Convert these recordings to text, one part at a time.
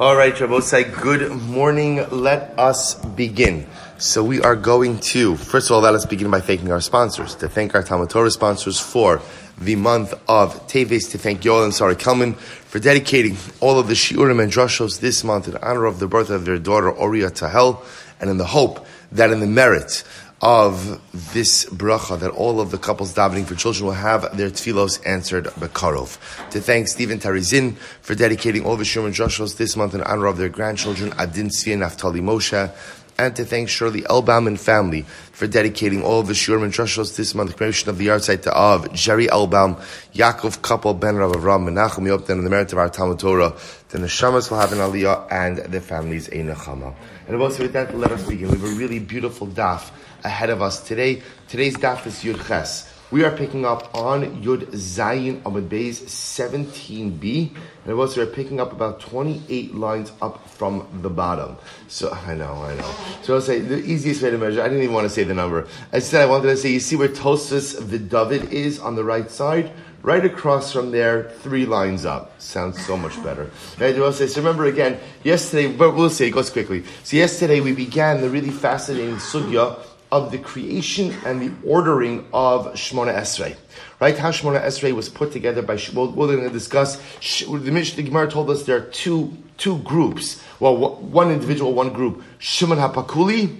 All right, Rabbosai, good morning. Let us begin. So we are going to, first of all, let us begin by thanking our sponsors. To thank our Talmud Torah sponsors for the month of Teves, to thank Yoel and Sarah Kelman for dedicating all of the Shiurim and Drashos this month in honor of the birth of their daughter, Oria Tahel, and in the hope that in the merit of this bracha that all of the couples davening for children will have their tefillos answered bekarov. To thank Stephen Tarizin for dedicating all the Sherman Joshos this month in honor of their grandchildren Adin Tzvi and Naftali Moshe. And to thank Shirley Elbaum and family for dedicating all of the Sherman Joshos this month, creation of the yahrzeit of Jerry Elbaum, Yaakov Couple, Ben Rav Avram, Menachem Yopten, and the merit of our Talmud Torah. The Neshamas will have an aliyah and the families a nechama. And also with that, let us begin. We have a really beautiful daf ahead of us today. Today's daf is Yud Ches. We are picking up on Yud Zayin Amud Beis 17b, and we also we're picking up about 28 lines up from the bottom. So I know, I know. So I'll say the easiest way to measure. I didn't even want to say the number. I said I wanted to say. You see where Tosas the David is on the right side. Right across from there, three lines up. Sounds so much better. Right? So remember again, yesterday, but we'll say it goes quickly. So yesterday we began the really fascinating sugya of the creation and the ordering of Shmona Esrei. Right? How Shmona Esrei was put together by, well, we're going to discuss, the Mishnah Gemara told us there are two, two groups. Well, one individual, one group. Shimon HaPakuli,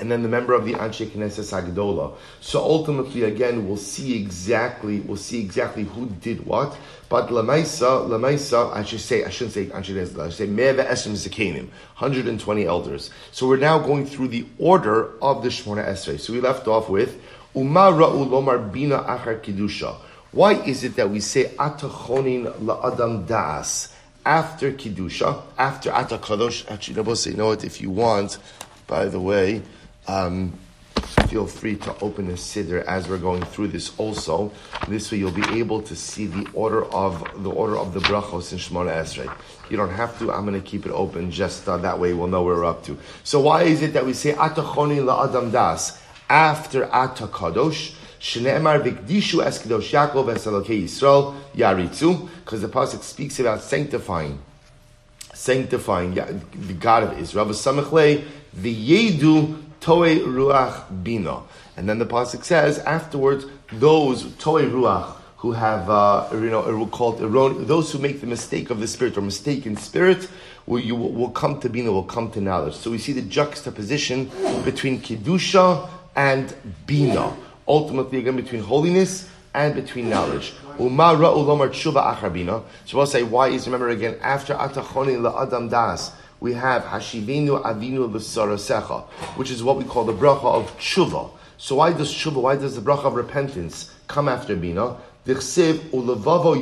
and then the member of the Anshe Knesset Agdola. So ultimately, again, we'll see exactly, we'll see exactly who did what. But Lamaisa, Lamaisa, I should say, I shouldn't say Anshe Knesset, I should say Meva Esrim Zakanim, 120 elders. So we're now going through the order of the Shmona Esrei. So we left off with Umar Ra'u Lomar Bina Achar Kidusha. Why is it that we say Atachonin La'adam Das after Kidusha, after Atakadosh? Actually, you know what, if you want, by the way, um, feel free to open the siddur as we're going through this also. This way you'll be able to see the order of the order of the brachos in Shemona Esrei. You don't have to. I'm going to keep it open just uh, that way we'll know where we're up to. So why is it that we say Atachoni la Adam Das after Ata Kadosh? Shneemar v'kdishu es Yaakov es Yisrael yaritzu because the pasuk speaks about sanctifying, sanctifying the God of Israel. V'samichlei v'yedu Toei Ruach Bina. And then the Pasuk says, afterwards, those Toei Ruach who have, uh, you know, called those who make the mistake of the spirit or mistaken spirit, will, you will, will come to Bina, will come to knowledge. So we see the juxtaposition between Kedusha and Bina. Ultimately, again, between holiness and between knowledge. So we'll say, why is, remember again, after Atachoni la Adam Das, we have Hashivinu Avinu L'Sarasecha, which is what we call the bracha of tshuva. So why does tshuva, why does the bracha of repentance come after Bina? V'rapelo.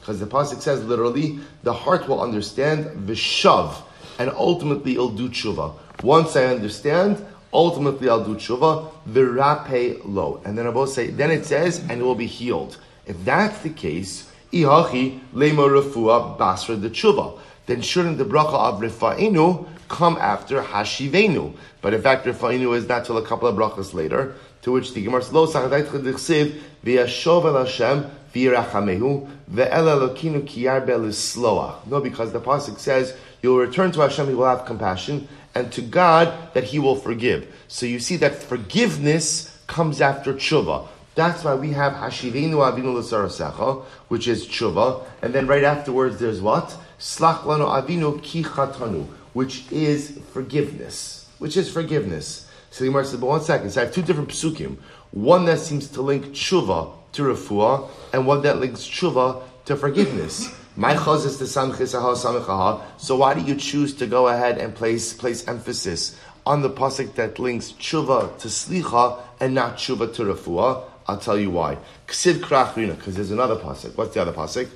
Because the pasuk says literally, the heart will understand v'shav, and ultimately it'll do tshuva. Once I understand, ultimately I'll do tshuva v'rape lo. And then I say, then it says, and it will be healed. If that's the case, ihachi lema refua basra the tshuva then shouldn't the bracha of Rifa'inu come after Hashivenu? But in fact, Rifa'inu is not till a couple of brachas later, to which the Gemara says, Lo sachadait chedichsiv, v'yashov el Hashem, v'yirachamehu, ve'el elokinu kiyar be'lisloach. No, because the Pasuk says, you'll return to Hashem, he will have compassion, and to God that he will forgive. So you see that forgiveness comes after tshuva. That's why we have Hashivenu Avinu L'Sarasecha, which is tshuva, and then right afterwards there's what? Slach lanu avinu ki chatanu, which is forgiveness. Which is forgiveness. So the Gemara says, but one second. So I have two different psukim. One that seems to link tshuva to refuah, and one that links tshuva to forgiveness. My chaz is the samchisaha So why do you choose to go ahead and place place emphasis on the pasuk that links tshuva to slicha and not tshuva to refuah? I'll tell you why. Ksiv krachrina, because there's another pasuk. What's the other pasuk?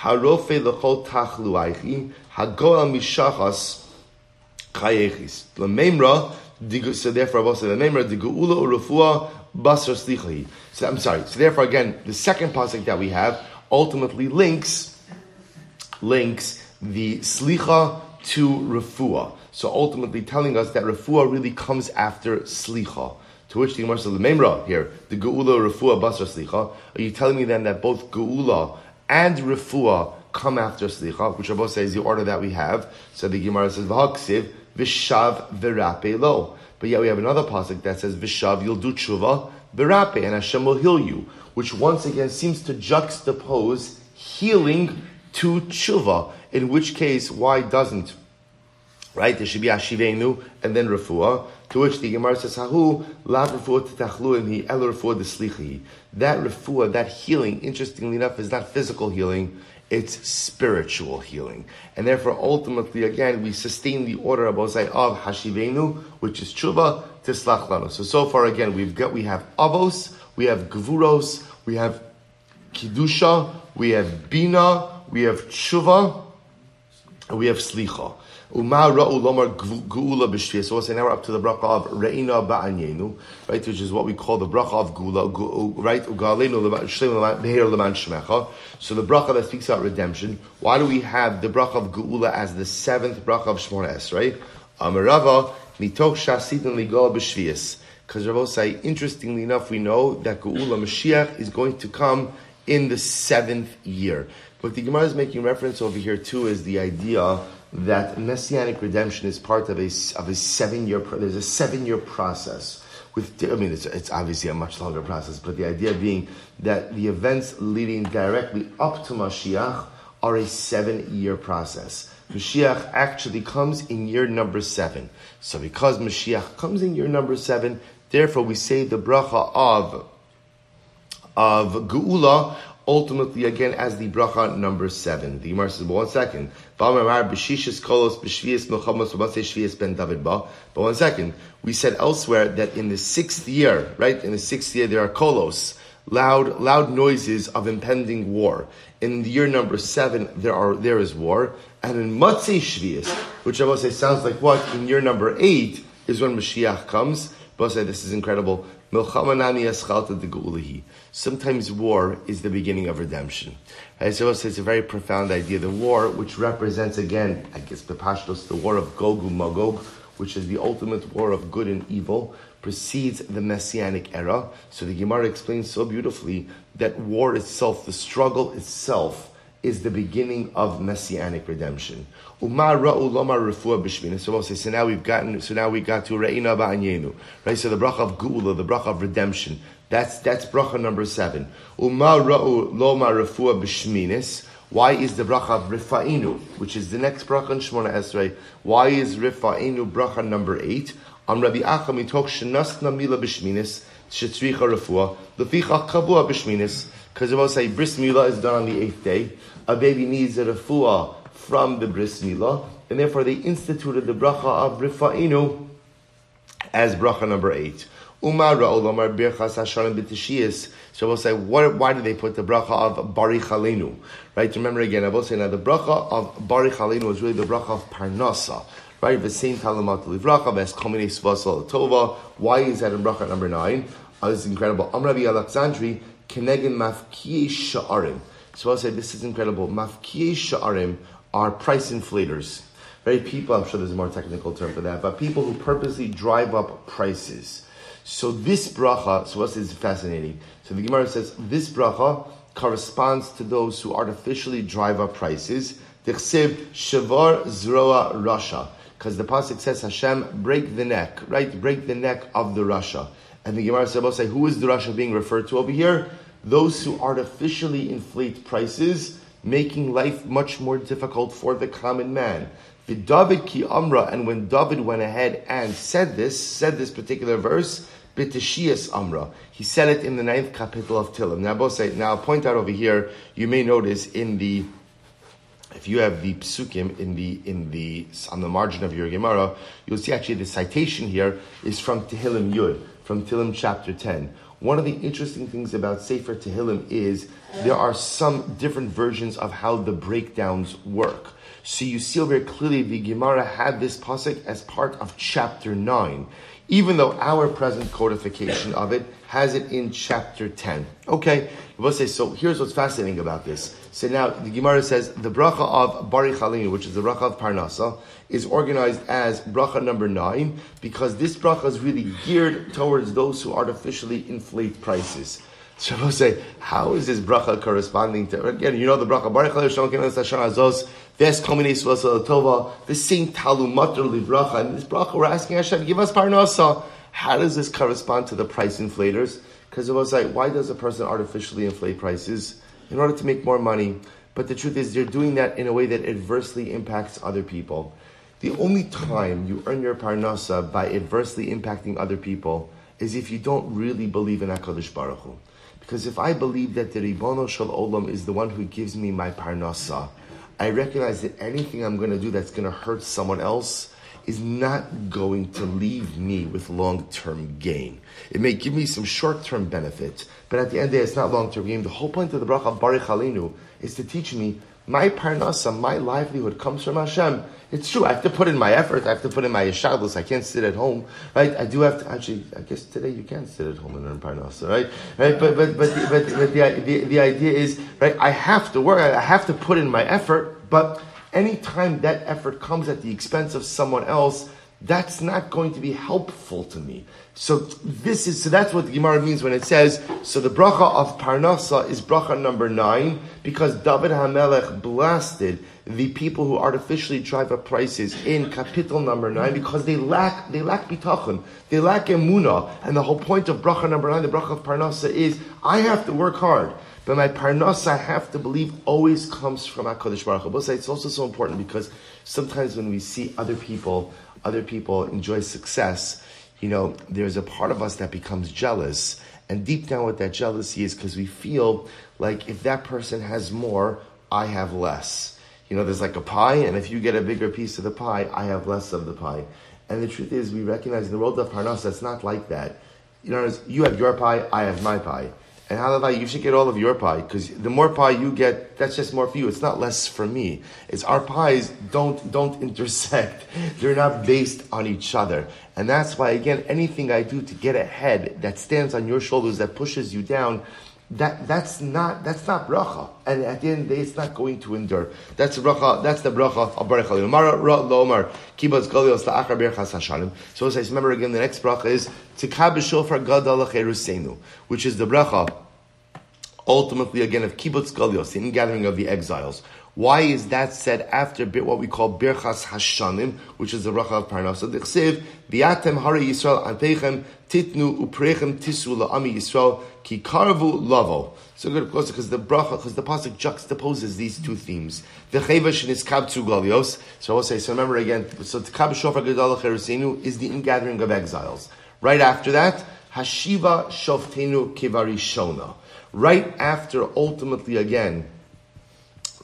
Harofe hagoel mishachas chayechis. So therefore, the geula urufua basar slichahi. So I'm sorry. So therefore, again, the second pasuk that we have ultimately links links the slicha to refuah. So ultimately telling us that refuah really comes after slicha. To which the Gemara says, "Memra here, the Geula Refuah Basra Slicha." Are you telling me then that both Geula and refuah come after slicha, which Rabbi says the order that we have. So the Gemara says v'haksiv v'shav v'rape lo. But yet we have another pasuk that says v'shav you'll do tshuva v'rape and Hashem will heal you, which once again seems to juxtapose healing to tshuva. In which case, why doesn't right? There should be ashivenu and then refuah. To which the Gemara says, "Hahu refuah refuah deslichi." That refuah, that healing, interestingly enough, is not physical healing; it's spiritual healing. And therefore, ultimately, again, we sustain the order of Osai of Hashivenu, which is Tshuva, Tislach Lanu. So, so far, again, we've got, we have Avos, we have Gvuros, we have Kidusha, we have Bina, we have Tshuva, and we have Slicha. Uma ra'u lomar. So say now we're up to the bracha of re'ina ba'anyenu, right, which is what we call the bracha of geula, right? So the bracha that speaks about redemption. Why do we have the bracha of geula as the seventh bracha of Shmones, right? Amarava mitoch shasitin ligol b'shviyas. Because Rabbi say, interestingly enough, we know that geula Mashiach is going to come in the seventh year. What the Gemara is making reference over here too is the idea that messianic redemption is part of a of a seven year. There's a seven year process. With I mean, it's, it's obviously a much longer process, but the idea being that the events leading directly up to Mashiach are a seven year process. Mashiach actually comes in year number seven. So because Mashiach comes in year number seven, therefore we say the bracha of of Geula ultimately again as the bracha number seven. The Gemara says, but one second. But one second. We said elsewhere that in the sixth year, right, in the sixth year there are kolos, loud, loud noises of impending war. In the year number seven, there are there is war, and in Matzei Shvius, which I will say sounds like what in year number eight is when Mashiach comes. But say this is incredible. Sometimes war is the beginning of redemption. So it's a very profound idea. The war, which represents again, I guess the Pashtos, the war of Gog and Magog, which is the ultimate war of good and evil, precedes the Messianic era. So the Gemara explains so beautifully that war itself, the struggle itself, is the beginning of messianic redemption. So so now we've gotten, so now we got to Re'ina right? So the bracha of Geula, the bracha of redemption, that's, that's bracha number seven. Why is the bracha of Rifa'inu, which is the next bracha in Shemona Esrei, why is Rifa'inu bracha number eight? On Rabbi Acham, talk Shenasna Mila B'Shminis, Shetzricha Refuah, Leficha Kavua B'Shminis, because if I say bris milah is done on the eighth day, a baby needs a refuah from the bris milah, and therefore they instituted the bracha of rifa'inu as bracha number eight. Umar Ra'olamar Birchas Hashanim B'Tishiyas. So we'll say, what, why did they put the bracha of Barich Halenu? Right? Remember again, I will say now the bracha of Barich Halenu is really the bracha of Parnasa. Right? The same Talamat Livracha, Ves Komine Svasal Tova. Why is that in bracha number nine? Oh, this is incredible. Amravi Alexandri Kenegin Mafkiye Sha'arim. So I'll say, this is incredible. Mafkiye Sha'arim are price inflators. Very people, I'm sure there's a more technical term for that, but people who purposely drive up prices. So this bracha, so what is fascinating. So the Gemara says, this bracha corresponds to those who artificially drive up prices. Tichsev shavar zroa rasha. Because the pasuk says, Hashem, break the neck, right? Break the neck of the rasha. And the Gemara says, say, who is the rasha being referred to over here? those who artificially inflate prices, making life much more difficult for the common man. David ki amra, and when David went ahead and said this, said this particular verse, Bitashias Amra. He said it in the ninth kapitel of Tilim. Now, both say, now point out over here, you may notice in the if you have the psukim in the in the on the margin of your Gemara, you'll see actually the citation here is from Tehillim Yud, from Tehillim chapter ten. One of the interesting things about Sefer Tehillim is there are some different versions of how the breakdowns work. So you see very clearly the Gemara had this pasuk as part of chapter 9, even though our present codification of it has it in chapter 10. Okay, we'll say, so here's what's fascinating about this. So now the Gemara says the bracha of Bari Chalinu, which is the bracha of Parnasa, is organized as bracha number nine because this bracha is really geared towards those who artificially inflate prices. So I will say, how is this bracha corresponding to again? You know the bracha Baruch Hashem Azos Ves Komines Tova the same Talum Mater Livracha and this bracha we're asking Hashem give us parnasa. How does this correspond to the price inflators? Because it was like, why does a person artificially inflate prices in order to make more money? But the truth is, they're doing that in a way that adversely impacts other people. The only time you earn your parnasa by adversely impacting other people is if you don't really believe in Hakadosh Baruch Hu. Because if I believe that the Ribono Shel Olam is the one who gives me my parnasa, I recognize that anything I'm going to do that's going to hurt someone else is not going to leave me with long-term gain. It may give me some short-term benefit, but at the end of the day, it's not long-term gain. The whole point of the bracha Baruch Halinu is to teach me my parnasa, my livelihood comes from Hashem. It's true. I have to put in my effort. I have to put in my hishtadlus. I can't sit at home, right? I do have to actually. I guess today you can sit at home and earn parnasa, right? Right. But but but the, but, but the, the the idea is right. I have to work. I have to put in my effort. But anytime that effort comes at the expense of someone else, that's not going to be helpful to me. So this is so that's what the Gemara means when it says so the bracha of Parnasa is bracha number nine because David Hamelech blasted the people who artificially drive up prices in kapitel number nine because they lack they lack bitachon, they lack emuna, and the whole point of bracha number nine, the bracha of Parnasa is I have to work hard. But my parnasa, I have to believe, always comes from HaKadosh Baruch Hu. It's also so important because sometimes when we see other people other people enjoy success, you know, there's a part of us that becomes jealous. And deep down, what that jealousy is because we feel like if that person has more, I have less. You know, there's like a pie, and if you get a bigger piece of the pie, I have less of the pie. And the truth is, we recognize in the world of Parnas, that's not like that. You know, you have your pie, I have my pie. And Halavai, you should get all of your pie because the more pie you get, that's just more for you. It's not less for me. It's our pies don't don't intersect. They're not based on each other, and that's why again, anything I do to get ahead that stands on your shoulders that pushes you down. That that's not that's not bracha, and at the end of the day, it's not going to endure. That's the bracha. That's the bracha of baruch lomar kibaz golios la'achar hashanim. So as I remember again, the next bracha is tikab b'shofar gadol cherusenu, which is the bracha ultimately again of kibbutz galios, the ingathering of the exiles. Why is that said after what we call birchas hashanim, which is the bracha of parnasa? Dichsev biatem hari Yisrael anpeichem titnu uprechem tisu la'ami Yisrael ki karvu lavo. So good, of course, because the bracha, because the pasuk juxtaposes these two themes. The chevash is kabtzu galios. So I will say. So remember again. So tkab shofar gedal cherusenu is the ingathering of exiles. Right after that, hashiva shoftenu kivarishona right after, ultimately again,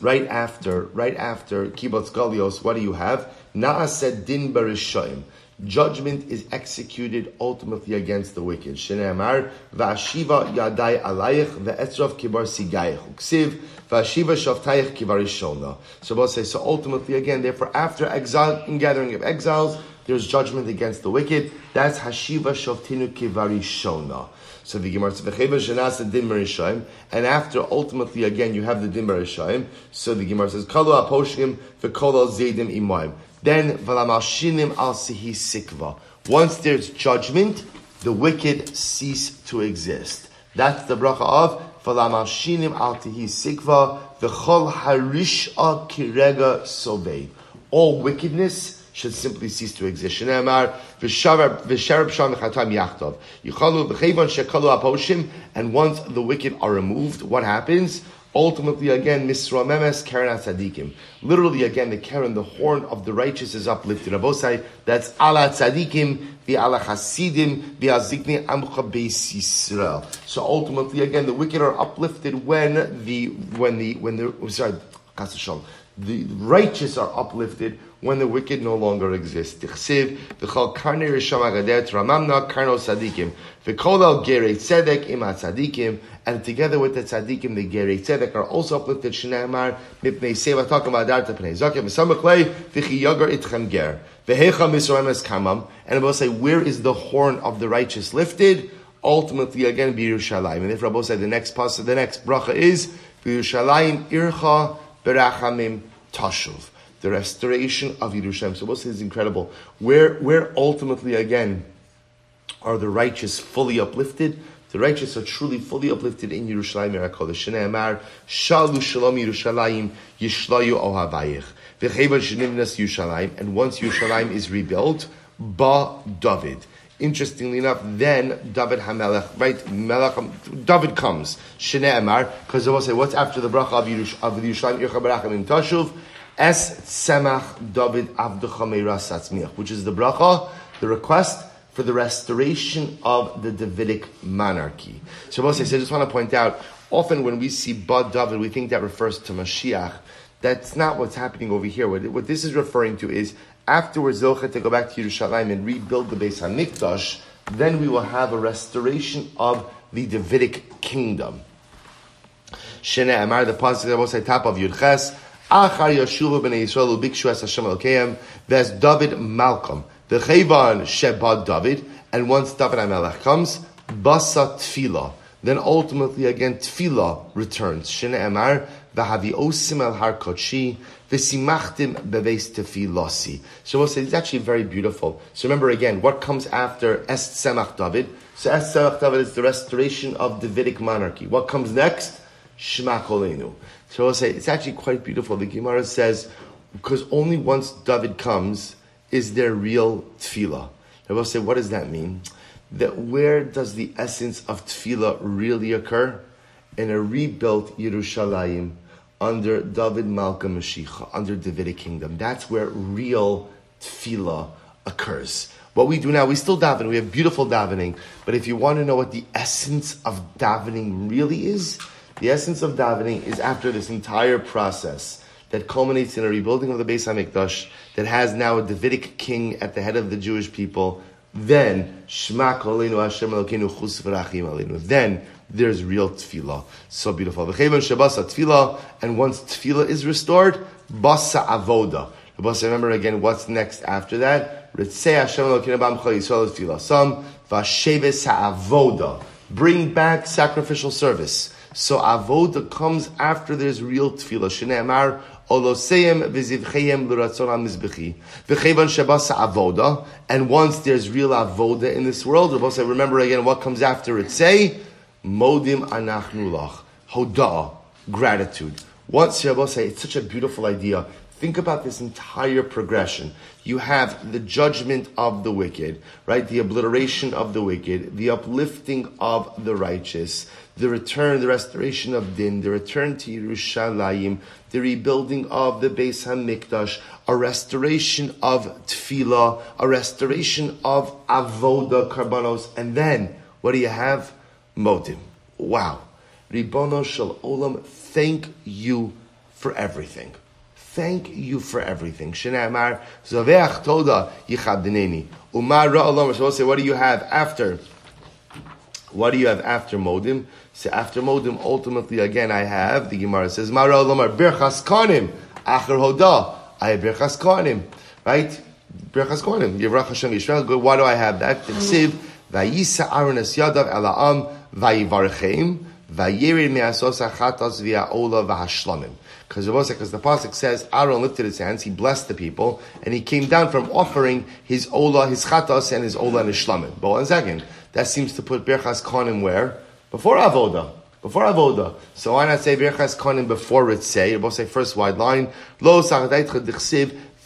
right after, right after Kibbutz Galios, what do you have? Naased din barishoim. Judgment is executed ultimately against the wicked. Shneamar va'ashiva yadai alayich ve'etzrov kibar sigayich uksiv va'ashiva shavtayich kivarishona. So we'll say so. Ultimately, again, therefore, after exile, in gathering of exiles, there's judgment against the wicked. That's hashiva shavtinu kivarishona. So the Gemara says, and after ultimately again you have the din marishayim. So the Gemara says, "Kalu aposhim v'kol zaydim imayim." Then v'lamashinim al sihi sikva. Once there's judgment, the wicked cease to exist. That's the bracha of v'lamashinim al tihi sikva v'chol harish'a kirega sobei. All wickedness should simply cease to exist. Shneemar v'sharab sham v'chatam yachtov. Yichalu v'chevon shekalu aposhim, and once the wicked are removed, what happens? Ultimately, again, Misra Memes Karen Tzadikim. Literally, again, the Karen, the horn of the righteous is uplifted. Rabosai, that's Ala Tzadikim, the Ala the Azikni Amcha Beis Yisrael. So ultimately, again, the wicked are uplifted when the, when the, when the, sorry, the righteous are uplifted when the wicked no longer exist. Tichsiv, v'chol karnei risham agadet, ramamna karno tzadikim, v'kol el gerei tzedek im tzadikim, and together with the tzadikim, the gerei tzedek are also uplifted, shneimar, mipnei seva takim adarta pnei zakim, v'samuklei, v'chi yogar itchem ger, v'hecha misroem es kamam, and I will say, where is the horn of the righteous lifted? Ultimately, again, Yerushalayim. And if Rabbi said the next pasuk, the next bracha is, Yerushalayim ircha berachamim tashuv the restoration of Yerushalayim. So this incredible? Where, where ultimately again are the righteous fully uplifted? The righteous are truly fully uplifted in Yerushalayim HaKodesh. Amar, Shalu Shalom Yerushalayim, Yishlayu Ohavayich. And once Yerushalayim is rebuilt, Ba David. Interestingly enough, then David Hamelech, right? Melech, David comes. Because I will say, what's after the bracha of of Yerushalayim, Barachim Tashuv? Es Semach David Avducha Meiras Satzmiach, which is the bracha, the request for the restoration of the Davidic monarchy. So, I just want to point out, often when we see Bad David, we think that refers to Mashiach. That's not what's happening over here. What, what this is referring to is afterwards Zocha to go back to Yerushalayim and rebuild the Beis Hamikdash, then we will have a restoration of the Davidic kingdom. Shene Amar, the at top of Yudches, Achar Yeshuva ben Yisrael ubikshu es Hashem Elokeim, there's David Malkam. The Chayvan Shebad David, and once David HaMelech comes, Basa Tfila. Then ultimately again Tfila returns. Shene Emar, Vahavi Osim El Har Kochi, Visimachtim Beves Tefilasi. So we'll say it's actually very beautiful. So remember again, what comes after Est Semach David? So Est Semach David is the restoration of Davidic monarchy. What comes next? Shema Kolenu. So I'll say it's actually quite beautiful. The Gemara says, because only once David comes, is there real tefillah? I will say, what does that mean? That where does the essence of tefillah really occur? In a rebuilt Yerushalayim under David Malka Mashiach, under Davidic kingdom. That's where real tefillah occurs. What we do now, we still daven, we have beautiful davening, but if you want to know what the essence of davening really is, the essence of davening is after this entire process that culminates in a rebuilding of the Beis Hamikdash that has now a Davidic king at the head of the Jewish people. Then Shema Kolenu Hashem Elokeinu Chus Alenu. Then there's real tefillah. So beautiful. V'chevan Shabasa tefillah, and once tefillah is restored, Basa Avoda. Remember again, what's next after that? Ritzei Hashem Elokeinu Bam Chol Yisrael tefillah. Some Vasheves Avoda. Bring back sacrificial service. So avoda comes after there's real tefillah. Shneimar Oloseim v'zivcheim l'ratzon ha-mizbechi. V'chevan shabasa avoda. And once there's real avoda in this world, Rabbi say, remember again what comes after it. Say, modim anachnu lach. Hoda, gratitude. Once Rabbi say, it's such a beautiful idea. Think about this entire progression. You have the judgment of the wicked, right? The obliteration of the wicked, the uplifting of the righteous, the return, the restoration of Din, the return to Yerushalayim, the rebuilding of the Beis Hamikdash, a restoration of Tefillah, a restoration of Avoda Karbanos, and then what do you have? Modim. Wow. Ribono Shel Olam, thank you for everything. Thank you for everything. Shinamar Zaveach Toda Yichadineni. Umar Ra'olam. So say, what do you have after? What do you have after Modim? So after Modim, ultimately again I have, the Gemara says, Mara Lomar Birchas Kohanim, Acher Hoda. I have Birchas Kohanim. Right? Birchas Kohanim. Yivrach Hashem Yisrael. Why do I have that? Tsiv, Vayisa Aaron Yadav Elaam, Vayivarchem, Vayirin Me'asos Achatos Via Ola Vahashlamim. Because the pasuk says Aaron lifted his hands, he blessed the people, and he came down from offering his ola, his chatos, and his ola and his shlamim. But one second, that seems to put Birchas Kohanim where? Before Avoda. Before Avoda. So why not say Birchas Kohanim before Ritzei? You both say first wide line. Lo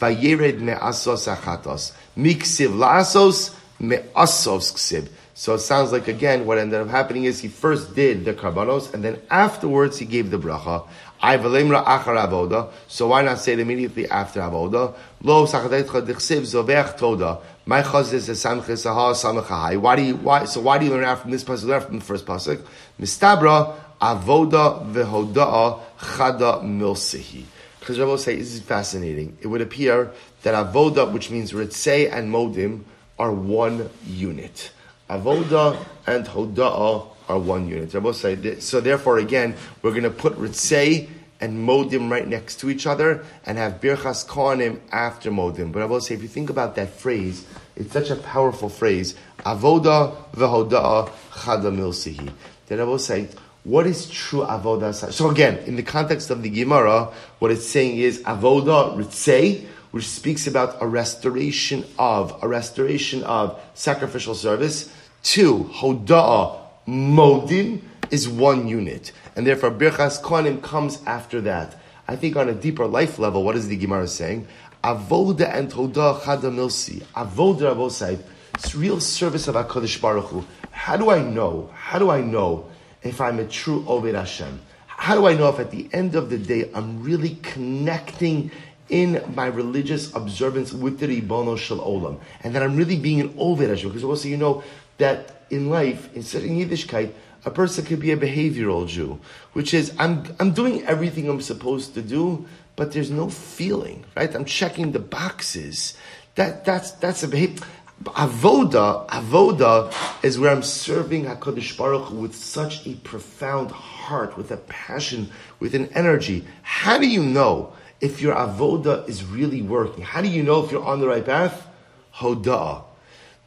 vayered me'asos achatos. Miksiv la'asos me'asos ksiv. So it sounds like again what ended up happening is he first did the karbanos and then afterwards he gave the bracha. I achar avoda. So why not say it immediately after avoda? Lo sachadetcha dichsiv zovech toda. My chaz is samches aha samachahai. Why do you why? So why do you learn out from this pasuk? Learn from the first pasuk. Mistabra avoda vehodaa chada milsihi. Because Rabbi say this is fascinating. It would appear that avoda, which means ritzei and modim, are one unit. Avoda and hodaa are one unit. Rabbi say so. Therefore, again, we're going to put ritzei and modim right next to each other and have birchas kohanim after modim. But I will say, if you think about that phrase, it's such a powerful phrase. Avoda v'hoda'a chada milsihi. Then I will say, what is true avoda? So again, in the context of the Gemara, what it's saying is avoda ritzei, which speaks about a restoration of, a restoration of sacrificial service. Two, hoda'a Modim is one unit. And therefore, Birchas Kohanim comes after that. I think on a deeper life level, what is the Gemara saying? Avoda and Toda Chada Milsi. Avoda Avosai. It's real service of HaKadosh Baruch Hu. How do I know? How do I know if I'm a true Oved Hashem? How do I know if at the end of the day I'm really connecting in my religious observance with the Ribono Shel Olam, and that I'm really being an Oved Hashem? Because also you know that in life, in certain Yiddishkeit, a person could be a behavioral Jew, which is I'm I'm doing everything I'm supposed to do, but there's no feeling, right? I'm checking the boxes. That that's that's a behavior. Avoda, avoda is where I'm serving Hakadosh Baruch Hu with such a profound heart, with a passion, with an energy. How do you know if your avoda is really working? How do you know if you're on the right path? Hoda.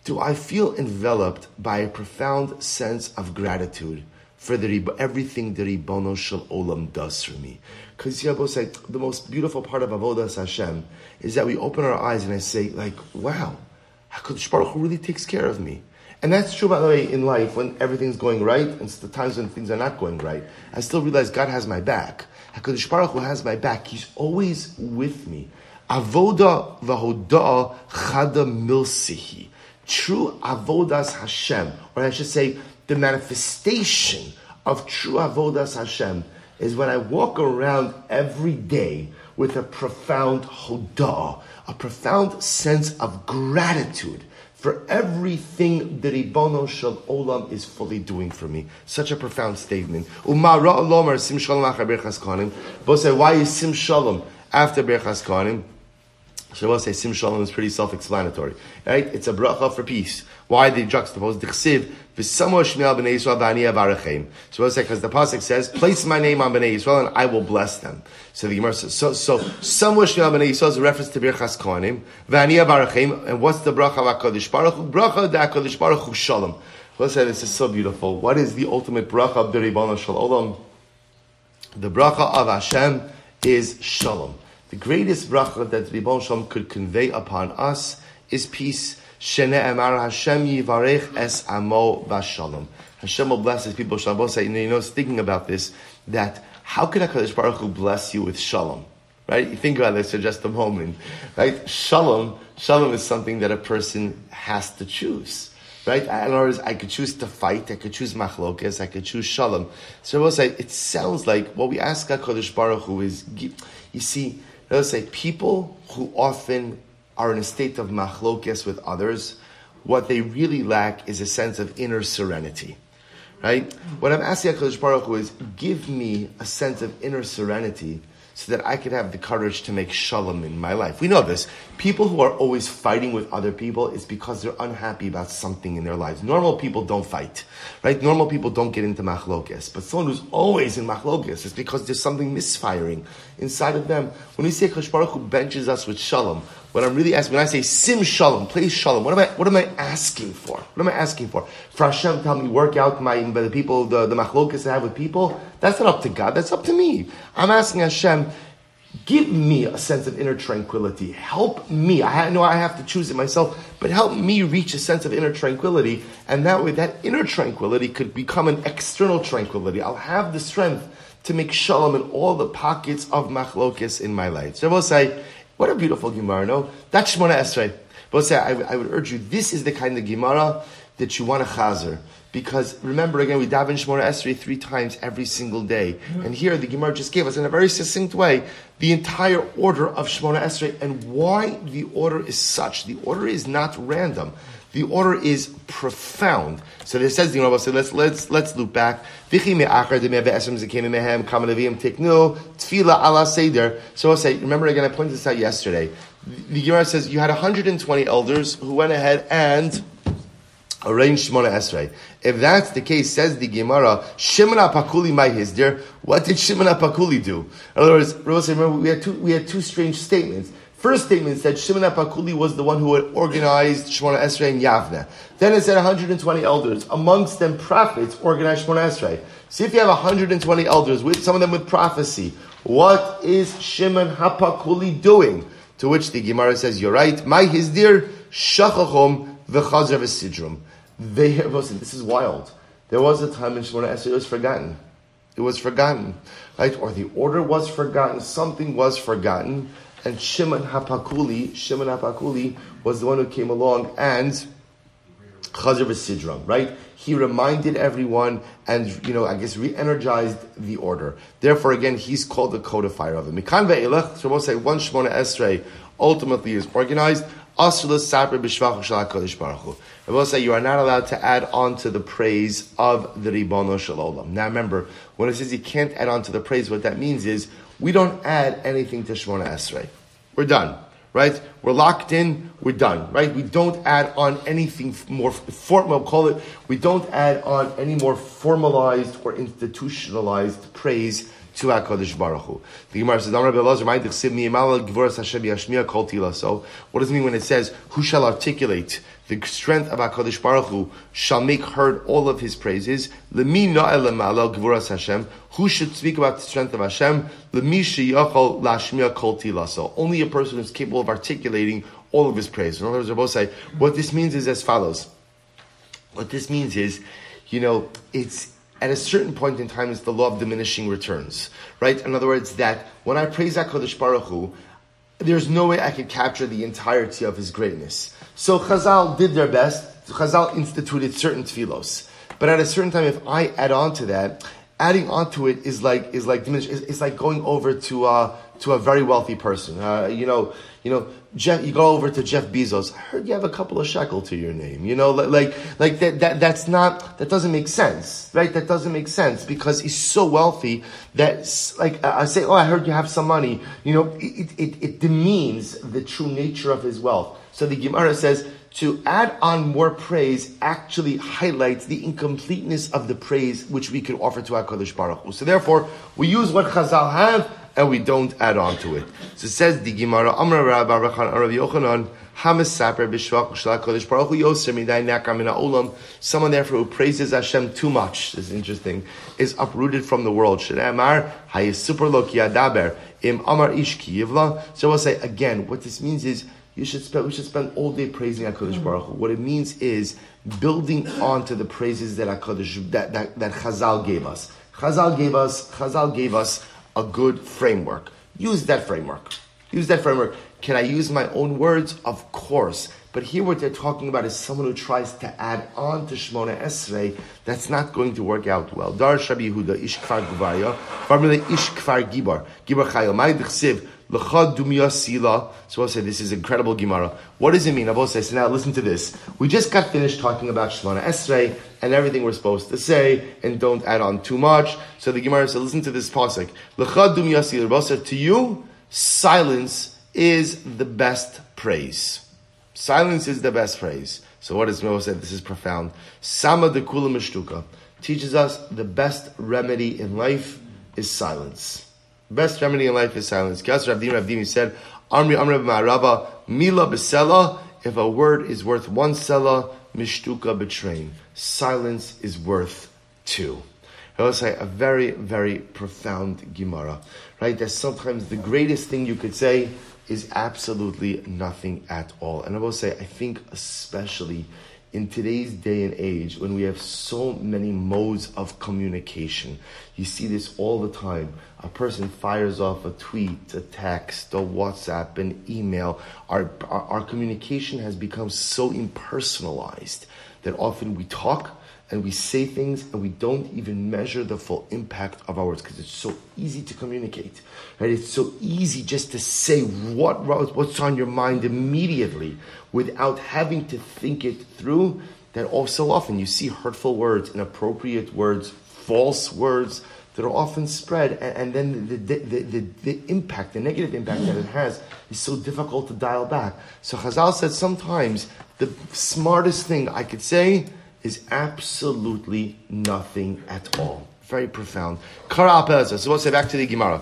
Do I feel enveloped by a profound sense of gratitude for the everything the Ribono Shel Olam does for me? Because Yabo said the most beautiful part of avodas Hashem is that we open our eyes and I say, like, wow. HaKadosh Baruch Hu really takes care of me. And that's true, by the way, in life when everything's going right and the times when things are not going right. I still realize God has my back. HaKadosh Baruch Hu has my back. He's always with me. Avoda v'hoda chada milsihi. True avodas Hashem, or I should say, the manifestation of true avodas Hashem is when I walk around every day with a profound hodah, a profound sense of gratitude for everything that Ribono Shel Olam is fully doing for me. Such a profound statement. Umara sim shalom why is sim shalom after berchas kohanim? Shavuot say sim shalom is pretty self-explanatory, right? It's a bracha for peace. Why they juxtapose the chsiv v'samo shmiel b'nei Yisrael v'ani avarachem. Shavuot say because the pasuk says, place my name on b'nei Yisrael and I will bless them. So the Gemara says, so so samo shmiel b'nei Yisrael is a reference to birchas kohanim v'ani avarachem. And what's the bracha of Hakadosh Baruch Hu? Bracha da Hakadosh Baruch Hu shalom. Shavuot say this is so beautiful. What is the ultimate bracha of the Ribono Shel Olam? The bracha of Hashem is shalom. The greatest bracha that Ribbon Shalom could convey upon us is peace. Shene Emar Hashem Yivarech Es Amo Vashalom. Hashem will bless his people. Shalom. Say, you know, thinking about this, that how could Hakadosh Baruch Hu bless you with shalom? Right? You think about this for just a moment. Right? Shalom, shalom is something that a person has to choose. Right? In other words, I could choose to fight, I could choose machlokas, I could choose shalom. So I will say, it sounds like what we ask HaKadosh Baruch Hu is, you see, Let's say people who often are in a state of machlokes with others, what they really lack is a sense of inner serenity. Right? What I'm asking HaKadosh Baruch Hu is, give me a sense of inner serenity so that I could have the courage to make shalom in my life. We know this. People who are always fighting with other people is because they're unhappy about something in their lives. Normal people don't fight, right? Normal people don't get into machlokes. But someone who's always in machlokes is because there's something misfiring inside of them. When we say Kosh Baruch Hu benches us with shalom, what I'm really asking, when I say sim shalom, please shalom, what am I, what am I asking for? What am I asking for? For Hashem, tell me, work out my, the people, the, the machlokas I have with people? That's not up to God, that's up to me. I'm asking Hashem, give me a sense of inner tranquility. Help me. I know I have to choose it myself, but help me reach a sense of inner tranquility. And that way, that inner tranquility could become an external tranquility. I'll have the strength to make shalom in all the pockets of machlokis in my life. So I will say, what a beautiful Gemara, no? That's Shemona Esrei. But say, I, I, would urge you, this is the kind of Gemara that you want to chazer. Because remember again, we daven Shemona Esrei three times every single day. And here the Gemara just gave us in a very succinct way the entire order of Shemona Esrei and why the order is such. The order is not random. The order is profound. So it says the Gemara. So let's let's let's loop back. So I'll say. Remember again. I pointed this out yesterday. The Gemara says you had 120 elders who went ahead and arranged Shemona Esrei. If that's the case, says the Gemara, Shimon Apakuli my hizdir. What did Shimon Apakuli do? In other words, remember we had two we had two strange statements. First statement said Shimon Apakuli was the one who had organized Shemona Esrei in Yavne. Then it said 120 elders, amongst them prophets, organized Shemona Esrei. See if you have 120 elders, with some of them with prophecy. What is Shimon Hapakuli doing? To which the Gemara says, "You're right. My hizdir shachachom v'chazer v'sidrum." They listen. This is wild. There was a time when Shemona Esrei was forgotten. It was forgotten, right? Or the order was forgotten. Something was forgotten, and Shimon Hapakuli, Shimon Hapakuli was the one who came along and Chazar Sidram, right? He reminded everyone and, you know, I guess re-energized the order. Therefore, again, he's called the codifier of it. Mikan ve'elech, so we'll say one Esrei ultimately is organized. Asr saper b'shvach HaKadosh Baruch Hu. I will say you are not allowed to add on to the praise of the Ribono Shalom. Now remember, when it says you can't add on to the praise, what that means is we don't add anything to Shemona Esrei. We're done right? We're locked in, we're done, right? We don't add on anything more formal, call it, we don't add on any more formalized or institutionalized praise to HaKadosh Baruch Hu. The Gemara says, So, what does it mean when it says, who shall articulate the strength of HaKadosh Baruch Hu shall make heard all of his praises. Lemi gvuras Hashem. Who should speak about the strength of Hashem? Lemi sheyachol lashmiya kol tilaso. Only a person who's capable of articulating all of his praise. In other words, both say, what this means is as follows. What this means is, you know, it's at a certain point in time, it's the law of diminishing returns, right? In other words, that when I praise HaKadosh Baruch Hu, there's no way I could capture the entirety of his greatness. So Chazal did their best. Chazal instituted certain tefillos. But at a certain time, if I add on to that, adding on to it is like, is like diminish, it's, it's like going over to, uh, to a very wealthy person. Uh, you know, you know, Jeff, you go over to Jeff Bezos. I heard you have a couple of shekel to your name. You know, like, like that, that, that's not, that doesn't make sense, right? That doesn't make sense because he's so wealthy that, like, I say, oh, I heard you have some money. You know, it, it, it demeans the true nature of his wealth. So the Gemara says, to add on more praise actually highlights the incompleteness of the praise which we can offer to HaKadosh Baruch Hu. So therefore, we use what Chazal have and we don't add on to it. So it says the Gemara, Amr Rabbi Rav Yochanan, Hamas Saper Bishvach Kodesh Baruch Hu Yosem Midai Nakam Olam. Someone therefore who praises Hashem too much, this is interesting, is uprooted from the world. Shneimar Hayisuper Lo Adaber Im Amar Ish Kiyivla. So we'll say again, what this means is you should spend, we should spend all day praising HaKadosh mm. Baruch Hu. What it means is building on to the praises that HaKadosh, that, that, that Chazal gave us. Chazal gave us, Chazal gave us a good framework. Use that framework. Use that framework. Can I use my own words? Of course. But here what they're talking about is someone who tries to add on to Shmona Esrei. That's not going to work out well. Dar Shabi Yehuda, Gibar, Gibar L'chad Sila. So I'll say this is incredible Gemara. What does it mean? I'll say, so now listen to this. We just got finished talking about Shmona Esrei and everything we're supposed to say, and don't add on too much. So the Gemara said, listen to this pasuk. L'chad Dumya Sila. To you, silence is the best praise. Silence is the best praise. So what does Moses say? This is profound. Sama de kula mishtuka teaches us the best remedy in life is silence. Best remedy in life is silence. Kas Rav Dimi said, Amri Amri Mila Besela, if a word is worth one sela, mishtuka betrain. Silence is worth two. I will say a very, very profound Gemara, right? That sometimes the greatest thing you could say is absolutely nothing at all. And I will say, I think especially in today's day and age, when we have so many modes of communication, you see this all the time. A person fires off a tweet, a text, a WhatsApp, an email. Our, our, our communication has become so impersonalized that often we talk, and we say things and we don't even measure the full impact of our words because it's so easy to communicate right it's so easy just to say what what's on your mind immediately without having to think it through that all so often you see hurtful words inappropriate words false words that are often spread and, and then the, the, the, the, impact the negative impact that it has is so difficult to dial back so Chazal said sometimes the smartest thing I could say is absolutely nothing at all. Very profound. Kara. So we'll say back to the Gemara.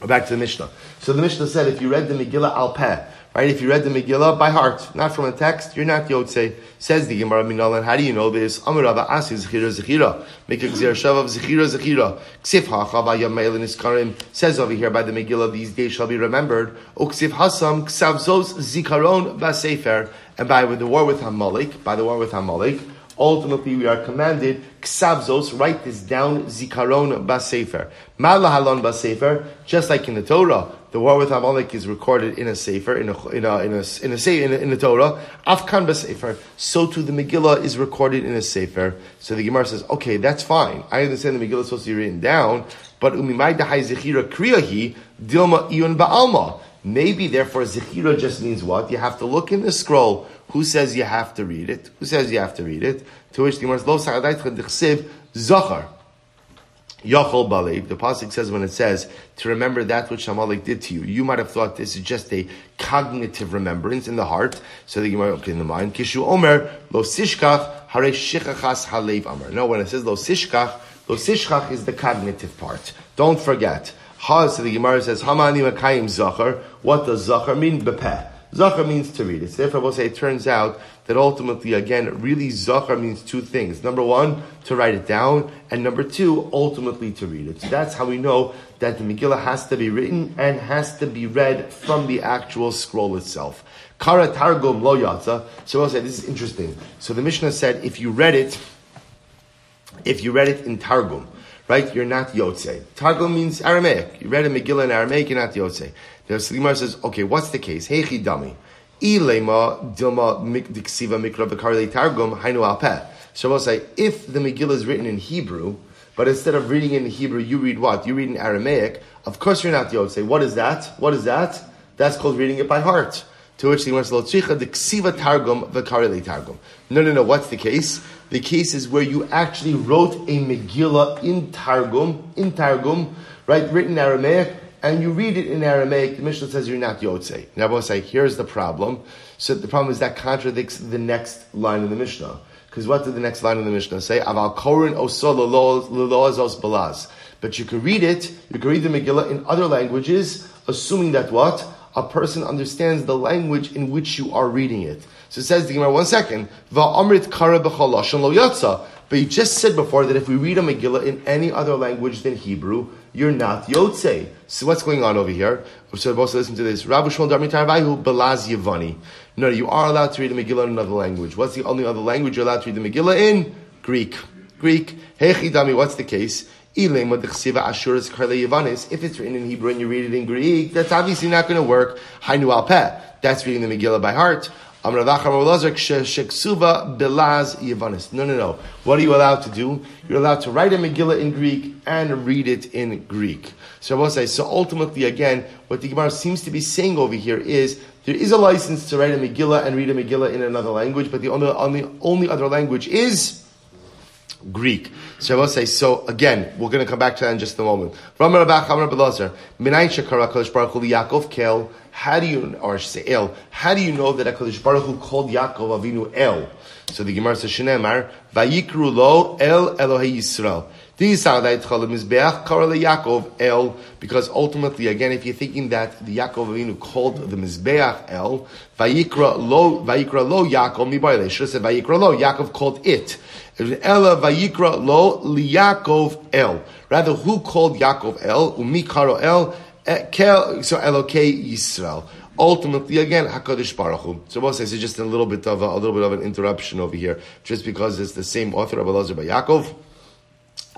Or back to the Mishnah. So the Mishnah said if you read the Megillah al Peh, right? If you read the Megillah by heart, not from a text, you're not Yotze. Says the Gemara Minalan, how do you know this? Amar Rabba Asi Zechira Zechira. Make a Gzir Shav of Zechira Zechira. Ksif HaChava Yamail Niskarim. Says over here by the Megillah, these days shall be remembered. Uksif Hasam Ksavzos Zikaron Vasefer. And by the war with Hamalek, by the war with Hamalek, ultimately we are commanded, ksavzos, write this down, zikaron basefer. Malahalon basefer, just like in the Torah, the war with Amalek is recorded in a sefer, in a in a in a in a, in, a, in the Torah. Afkan basefer. So too the Megillah is recorded in a sefer. So the Gemara says, okay, that's fine. I understand the Megillah is supposed to be written down, but umimai dahai zechira kriyahi dilma iyon ba'alma. Maybe therefore zechira just means what? You have to look in the scroll. Who says you have to read it? Who says you have to read it? To which the Gemara says, lo sa'adayt zachar. Yachol Balev, the Pasuk says when it says to remember that which Amalek did to you, you might have thought this is just a cognitive remembrance in the heart, so you might okay in the mind. Kishu Omer, Lo Sishkach, Hare Shichachas Halev Amar. No, when it says Lo Sishkach, Lo Sishkach is the cognitive part. Don't forget. Ha, so the Gemara says, Hamani Makayim Zachar. What does Zachar mean? Bepeh. Zachar means to read. It's therefore we'll say it turns out that ultimately, again, really Zachar means two things. Number one, to write it down, and number two, ultimately to read it. So that's how we know that the Megillah has to be written and has to be read from the actual scroll itself. Kara Targum Lo Yatza. So we'll say this is interesting. So the Mishnah said if you read it, if you read it in Targum, right, you're not Yotze. Targum means Aramaic. You read a Megillah in Aramaic, you're not Yotze. The Gemara says, okay, what's the case? Heichi dami. Ilema dilma diksiva mikra v'karle targum hainu alpeh. So we'll say, if the Megillah is written in Hebrew, but instead of reading in Hebrew, you read what? You read in Aramaic. Of course you're not Yotze. What is that? What is that? That's called reading it by heart. To which the Gemara says, the targum v'karle targum. No, no, no. What's the case? The cases where you actually wrote a Megillah in Targum, in Targum, right, written in Aramaic, and you read it in Aramaic, the Mishnah says you're not Yotze. Now, I will say, here's the problem. So the problem is that contradicts the next line in the Mishnah. Because what did the next line in the Mishnah say? Aval korin osol balaz. But you can read it, you can read the Megillah in other languages, assuming that what? A person understands the language in which you are reading it. So it says the Gemara, one second, Va'amrit kara lo yatsa. But you just said before that if we read a Megillah in any other language than Hebrew, you're not Yotze. So what's going on over here? So both listen to this. Rabbi Shmuel Darmi Tarvayu Belaz Yavani. No, you are allowed to read the Megillah in another language. What's the only other language you're allowed to read the Megillah in? Greek. Greek. Hechidami, what's the case? If it's written in Hebrew and you read it in Greek, that's obviously not going to work. Hainu That's reading the Megillah by heart. No, no, no. What are you allowed to do? You're allowed to write a Megillah in Greek and read it in Greek. So I say, so ultimately, again, what the Gemara seems to be saying over here is there is a license to write a Megillah and read a Megillah in another language, but the only, only, only other language is Greek. So I will say, so again, we're going to come back to that in just a moment. How do you, or El, how do you know that HaKadosh Baruch Hu called Yaakov Avinu El? So the Gemara says, Shenemar, Vayikru lo El Elohei Yisrael. These are the Mizbeach Karel Yaakov El, because ultimately, again, if you're thinking that the Yaakov Avinu called the Mizbeach El, Vayikra lo, Vayikra lo Yaakov Mibayle, should have said Vayikra lo, Yaakov called it. Ella Vayikra lo Liyakov El. Rather, who called Yaakov El? Umi Karo El, Eh, so Elokei Yisrael. Ultimately, again, Hakadosh Baruch Hu. So we'll say it's just a little bit of a, a, little bit of an interruption over here, just because it's the same author of Elazar by Yaakov.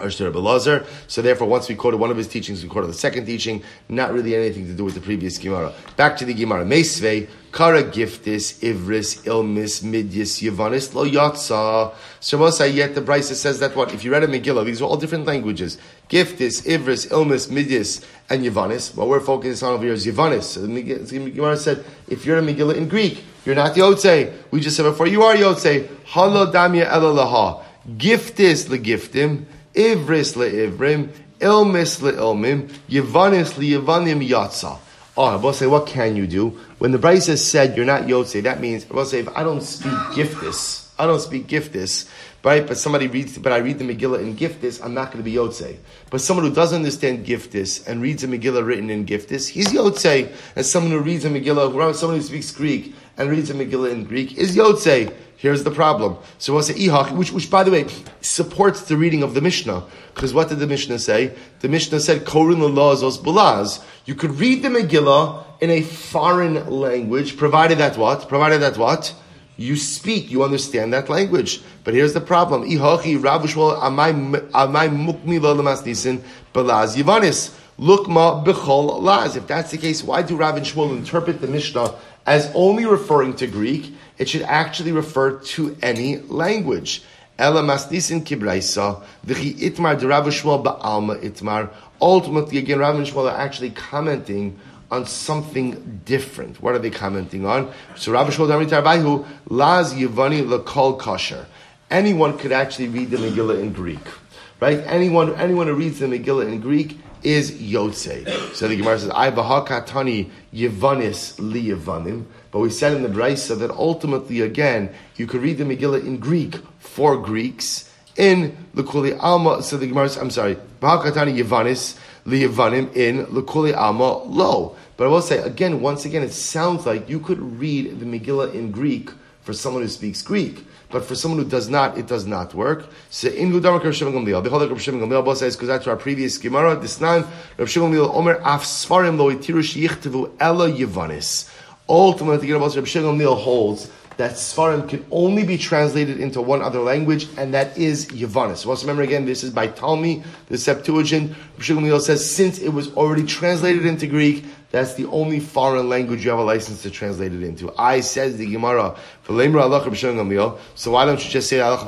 So therefore, once we quoted one of his teachings, we quoted the second teaching, not really anything to do with the previous Gemara. Back to the Gemara. Meisvei, Kara giftis, Ivris, Ilmis, Midyis, Yavanis, Lo Yatsa. So yet the Brisa says that what? If you read a Megillah, these are all different languages. Giftis, Ivris, Ilmis, Midyis, and Yavanis. What we're focusing on over here is Yavanis. So the Gemara said, if you're a Megillah in Greek, you're not Yotze. We just said before, you are Yotze. Halo damya elalaha. Giftis legiftim. Ivris le'ivrim, ilmis le'ilmim, yivanis le'yivanim yatsa. Oh, I will say, what can you do? When the Brisa said you're not Yotze, that means, I will say, if I don't speak giftis, I don't speak giftis, right? But somebody reads, but I read the Megillah in giftis, I'm not going to be Yotze. But someone who doesn't understand giftis and reads a Megillah written in giftis, he's Yotze. And someone who reads a Megillah, someone who speaks Greek and reads a Megillah in Greek is Yotze. Here's the problem. So we'll say ihach, which, which by the way supports the reading of the Mishnah. Because what did the Mishnah say? The Mishnah said korin lazos bulaz. You could read the Megillah in a foreign language, provided that what? Provided that what? you speak, you understand that language. But here's the problem. Ihochi Rav Shmuel amai mukmi lo lemasnisin belaz yivanis. Lukma bechol laz. If that's the case, why do Rav and Shmuel interpret the Mishnah as only referring to Greek? It should actually refer to any language. Kibraisa v'chi itmar itmar. Ultimately, again, Rav and Shmuel are actually commenting on something different. What are they commenting on? So Rav Shmuel Damri Laz Yivani Lakol Kosher. Anyone could actually read the Megillah in Greek, right? Anyone, anyone who reads the Megillah in Greek is Yotze. So the Gemara says, "I bahakatani Yevanis li Yevanim." But we said in the Brisa that ultimately, again, you could read the Megillah in Greek for Greeks. In the Kuli Alma, so the Gemara, says, I'm sorry, bahakatani Yevanis li Yevanim in the Kuli Alma lo. But I will say again, once again, it sounds like you could read the Megillah in Greek for someone who speaks Greek. But for someone who does not, it does not work. So in Gudamar Rav Shimon Gamliel, Behold Rav Shimon Gamliel, says because that's our previous Gemara. This nine Rav Shimon Gamliel Omer Af Svarim Lo Itiru Sheyichtavu Ella Yevanis. Ultimately, the Rav Shimon Gamliel holds that Svarim can only be translated into one other language, and that is Yavanis. So let's remember again, this is by Talmi, the Septuagint. Rav says, since it was already translated into Greek, that's the only foreign language you have a license to translate it into. I says the Gemara, so why don't you just say Hava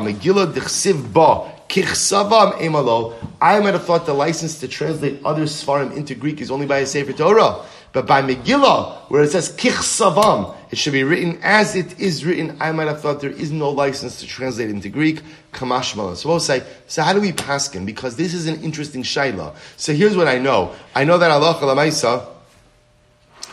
Megillah Ba, Kichsavam Emalo. I might have thought the license to translate other Svarim into Greek is only by a Sefer Torah. But by Megillah, where it says Kich Savam, it should be written as it is written. I might have thought there is no license to translate into Greek. Kamash So we'll say, so how do we paskin? Because this is an interesting shaila. So here's what I know. I know that Allah Lamaisa,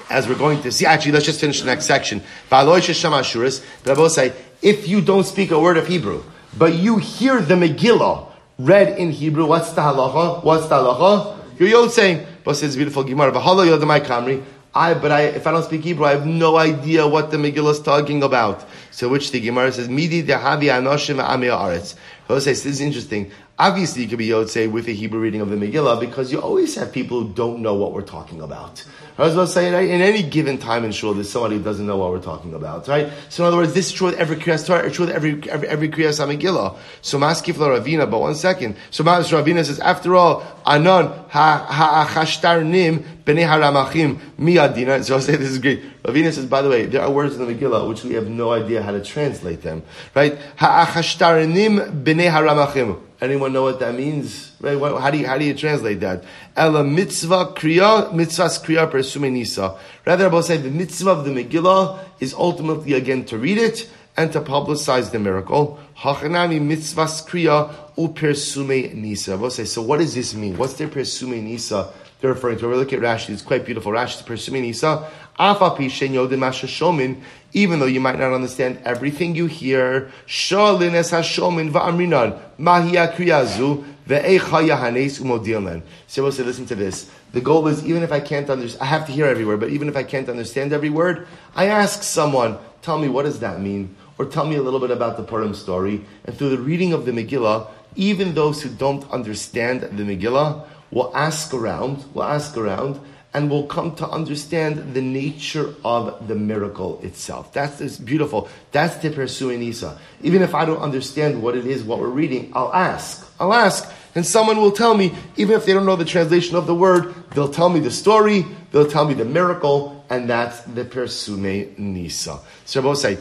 as we're going to see, actually, let's just finish the next section. I will say, if you don't speak a word of Hebrew, but you hear the Megillah read in Hebrew, what's the halacha? What's the halacha? You're saying, but says beautiful Gemara. kamri. I, but I, if I don't speak Hebrew, I have no idea what the Megillah is talking about. So which the Gemara says, Midi dehavi anoshim amir aretz. says, this is interesting. Obviously, you could be Yotze with a Hebrew reading of the Megillah because you always have people who don't know what we're talking about. I was about to say, right, in any given time in Shul, there's somebody who doesn't know what we're talking about, right? So in other words, this is true with every Kriyas Torah, it's true with every, every, every Kriyas HaMegillah. So Maskif La Ravina, but one second. So Mas Ravina says, after all, Anon ha'achashtarnim b'nei haramachim miyadina. So I'll say this is great. Ravina says, by the way, there are words in the Megillah which we have no idea how to translate them, right? Ha'achashtarnim b'nei haramachim. Anyone know what that means? Right? How do you, how do you translate that? Ela mitzvah kriya, mitzvahs kriya persume nisa. Rather, I will say the mitzvah of the Megillah is ultimately again to read it and to publicize the miracle. Hachanami mitzvahs kriya upersume nisa. I will say, so what does this mean? What's the persume nisa? They're referring to. We look at Rashi. It's quite beautiful. Rashi is persume nisa. Even though you might not understand everything you hear. So we'll say, listen to this. The goal is even if I can't understand, I have to hear every word, but even if I can't understand every word, I ask someone, tell me what does that mean? Or tell me a little bit about the Purim story. And through the reading of the Megillah, even those who don't understand the Megillah will ask around, will ask around, and will come to understand the nature of the miracle itself. That's this beautiful. That's the persume nisa. Even if I don't understand what it is, what we're reading, I'll ask. I'll ask. And someone will tell me, even if they don't know the translation of the word, they'll tell me the story, they'll tell me the miracle, and that's the Persume Nisa. So say,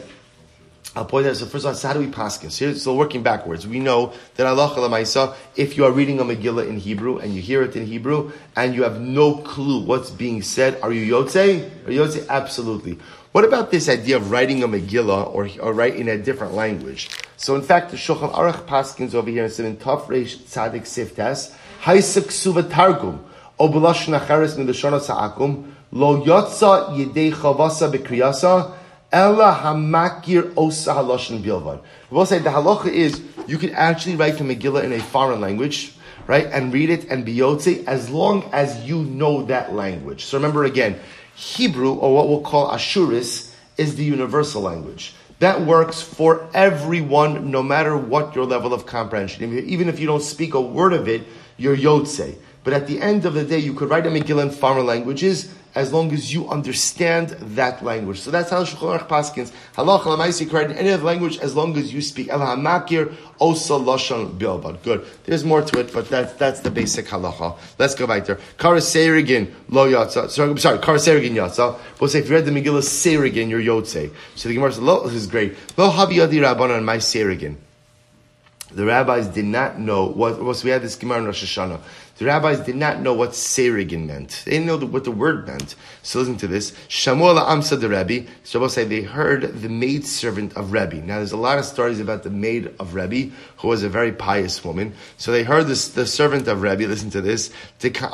I'll point out. So first all, so how do we paskin? So, so working backwards, we know that Allah Maisa, if you are reading a Megillah in Hebrew and you hear it in Hebrew and you have no clue what's being said, are you Yotze? Are you Yotze? Absolutely. What about this idea of writing a Megillah or, or write in a different language? So in fact, the Shulchan Aruch Paskins over here in Taf Reish Tzadik Siftas, Haisek Suva Targum, Obelash Nacharis Midashana Sa'akum, Lo Yotza Yidei Chavasa Bekriyasa, Ella hamakir osa haloshin bilvan. We will say the halacha is you can actually write the Megillah in a foreign language, right, and read it and be yotze as long as you know that language. So remember again, Hebrew or what we'll call Ashuris is the universal language. That works for everyone, no matter what your level of comprehension. Even if you don't speak a word of it, you're yotze. But at the end of the day, you could write a Megillah in foreign languages as long as you understand that language. So that's how Shulchan Aruch paskins. Halacha l'maisi correct in any other language as long as you speak. El hamakir osa lashon bilbad. Good. There's more to it, but that's that's the basic halacha. Let's go back there. Kara serigin lo yatsa. Sorry, sorry. Kara serigin yatsa. We'll say if you read the Megillah serigin, you're yotze. So the Gemara says, "Lo, this is great. Lo havi yadi rabbanon my serigin." The rabbis did not know what. was. we had this Gemara in Rosh Hashanah. The rabbis did not know what Serigin meant. They didn't know what the word meant. So listen to this. Shamuel Amsa the Rebbe. So say they heard the maid servant of Rebbe. Now there's a lot of stories about the maid of Rebbe, who was a very pious woman. So they heard this, the servant of Rebbe. Listen to this. Paski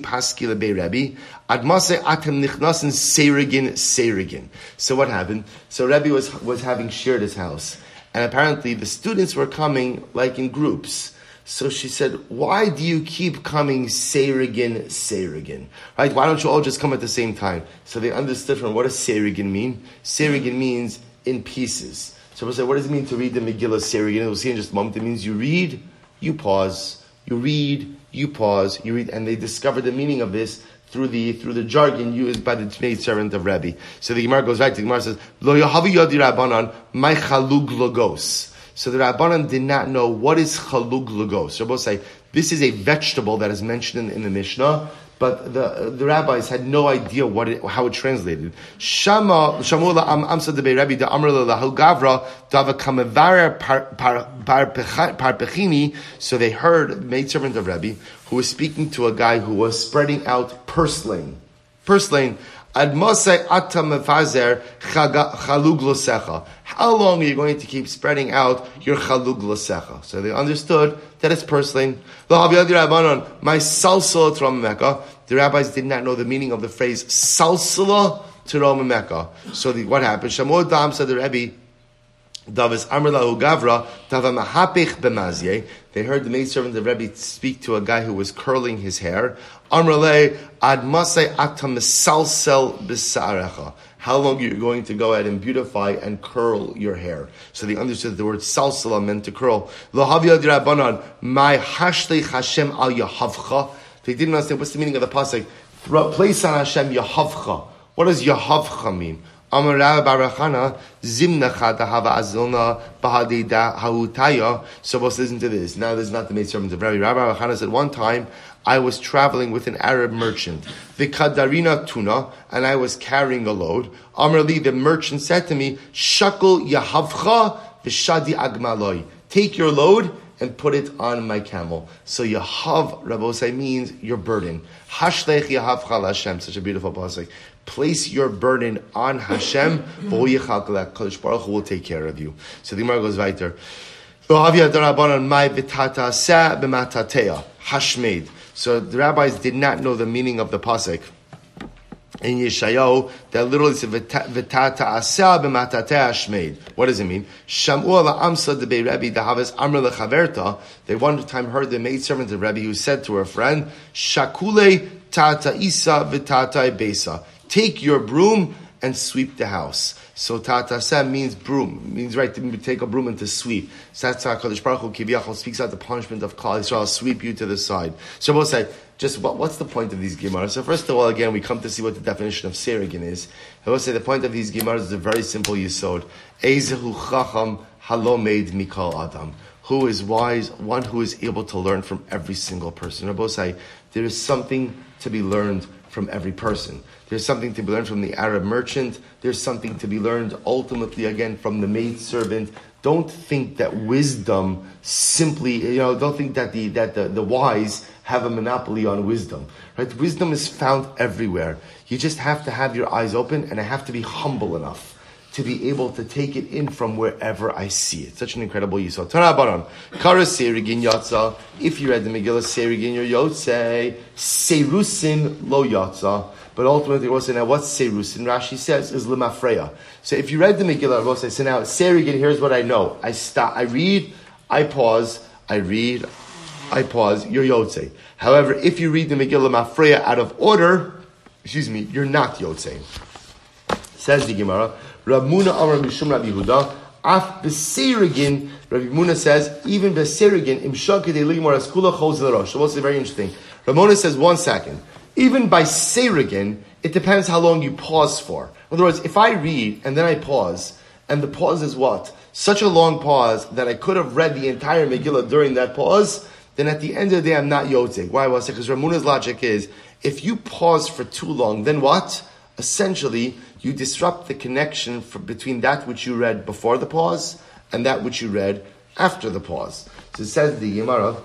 paski Rebbe. Admase atem nichnasin Serigin Serigin. So what happened? So Rebbe was was having shared his house, and apparently the students were coming like in groups. So she said, why do you keep coming Seirigin, Seirigin? Right? Why don't you all just come at the same time? So they understood from what does Seirigin mean? Seirigin means in pieces. So we said, what does it mean to read the Megillah Seirigin? We'll see in just a moment. It means you read, you pause, you read, you pause, you read, and they discovered the meaning of this through the through the jargon used by the maid servant of Rebbe. So the Gemara goes back. to The Gemara says, "Lo yahavi yadi rabbanon my chalug logos." So the Rabbanan did not know what is chalug lugos. So both say this is a vegetable that is mentioned in, in the Mishnah, but the the rabbis had no idea what it, how it translated. Shama Am Amsa de Rabbi de Amrla Gavra Dava Kamavara Parpechini. So they heard maid servant of Rabbi who was speaking to a guy who was spreading out purslane. Purslane How long are you going to keep spreading out your chalug losecha? So they understood that it's purslane. My salsala to Mecca. The rabbis did not know the meaning of the phrase salsala to Mecca. So the, what happened? Shamor Dam said the Rebbe, Davis Amrlahu Gavra, Bemazye. They heard the maidservant of Rebbe speak to a guy who was curling his hair. Amrale Ad Bisarecha. How long are you going to go ahead and beautify and curl your hair? So they understood the word salsala meant to curl. Dirabanan, my Hashle Hashem al Yahavcha. They didn't understand what's the meaning of the pasuk. Place on Hashem Yahavcha. What does Yahavcha mean? Amara Barachana Zimnacha Hava Azilna Bahadida Hautaya. So let's listen to this. Now this is not the main sermon of Rabbi Rabbi Barachana said one time I was traveling with an Arab merchant, the Kadarina Tuna, and I was carrying a load. Amrali, the merchant said to me, Shakul Yahavcha Vishadi Agmaloi. Take your load and put it on my camel. So Yahav, Rabbosai, means your burden. Hashlech Yahav Hashem, such a beautiful pasuk. Place your burden on Hashem, Kodesh Baruch Hu will take care of you. So the Gemara goes weiter. Hashmade. So the rabbis did not know the meaning of the pasuk in Yeshayahu that literally says v'tata aseh b'matate hashmeid. What does it mean? Shamu ala amsa de be Rebbe dahaves amr lechaverta. They one time heard the maid servant of Rebbe who said to her friend, Shakule tata isa v'tata besa take your broom and sweep the house. So tatasem means broom, means right to take a broom and to sweep. That's how Kadosh Baruch Hu speaks out the punishment of Klal Yisrael, sweep you to the side. So we'll say, just what, what's the point of these Gemaras? So first of all, again, we come to see what the definition of Serigin is. I will say the point of these Gemaras is a very simple yisod. Ezehu chacham halomed mikal adam. Who is wise? One who is able to learn from every single person. Rabbi say, there is something to be learned from every person. There's something to be learned from the Arab merchant. There's something to be learned ultimately again from the maid servant. Don't think that wisdom simply, you know, don't think that the, that the, the wise have a monopoly on wisdom. Right? Wisdom is found everywhere. You just have to have your eyes open and I have to be humble enough to be able to take it in from wherever I see it. Such an incredible yisod. Tanabaran. Kara serigin yatza. If you read the Megillah serigin your yotze, serusin lo yatza. But ultimately, say now what's serusin? Rashi says is limafreya. So if you read the Megillah, we'll say so now serigin. Here's what I know. I stop. I read. I pause. I read. I pause. You're yotze. However, if you read the Megillah mafreya out of order, excuse me, you're not yotze. Says the Gemara. Ramuna Amar Mishum Rabbi Yehuda. Af Besirigin, Rabbi Muna says, even Besirigin, Im Shakide Ligmar Askula Choz Rosh. So what's very interesting? Ramona says, one second. Even by Seirigin, it depends how long you pause for. In other words, if I read and then I pause, and the pause is what? Such a long pause that I could have read the entire Megillah during that pause, then at the end of the day I'm not yotzeg. Why was it? Because Ramuna's logic is, if you pause for too long, then what? Essentially, you disrupt the connection for, between that which you read before the pause and that which you read after the pause. So it says the Gemara,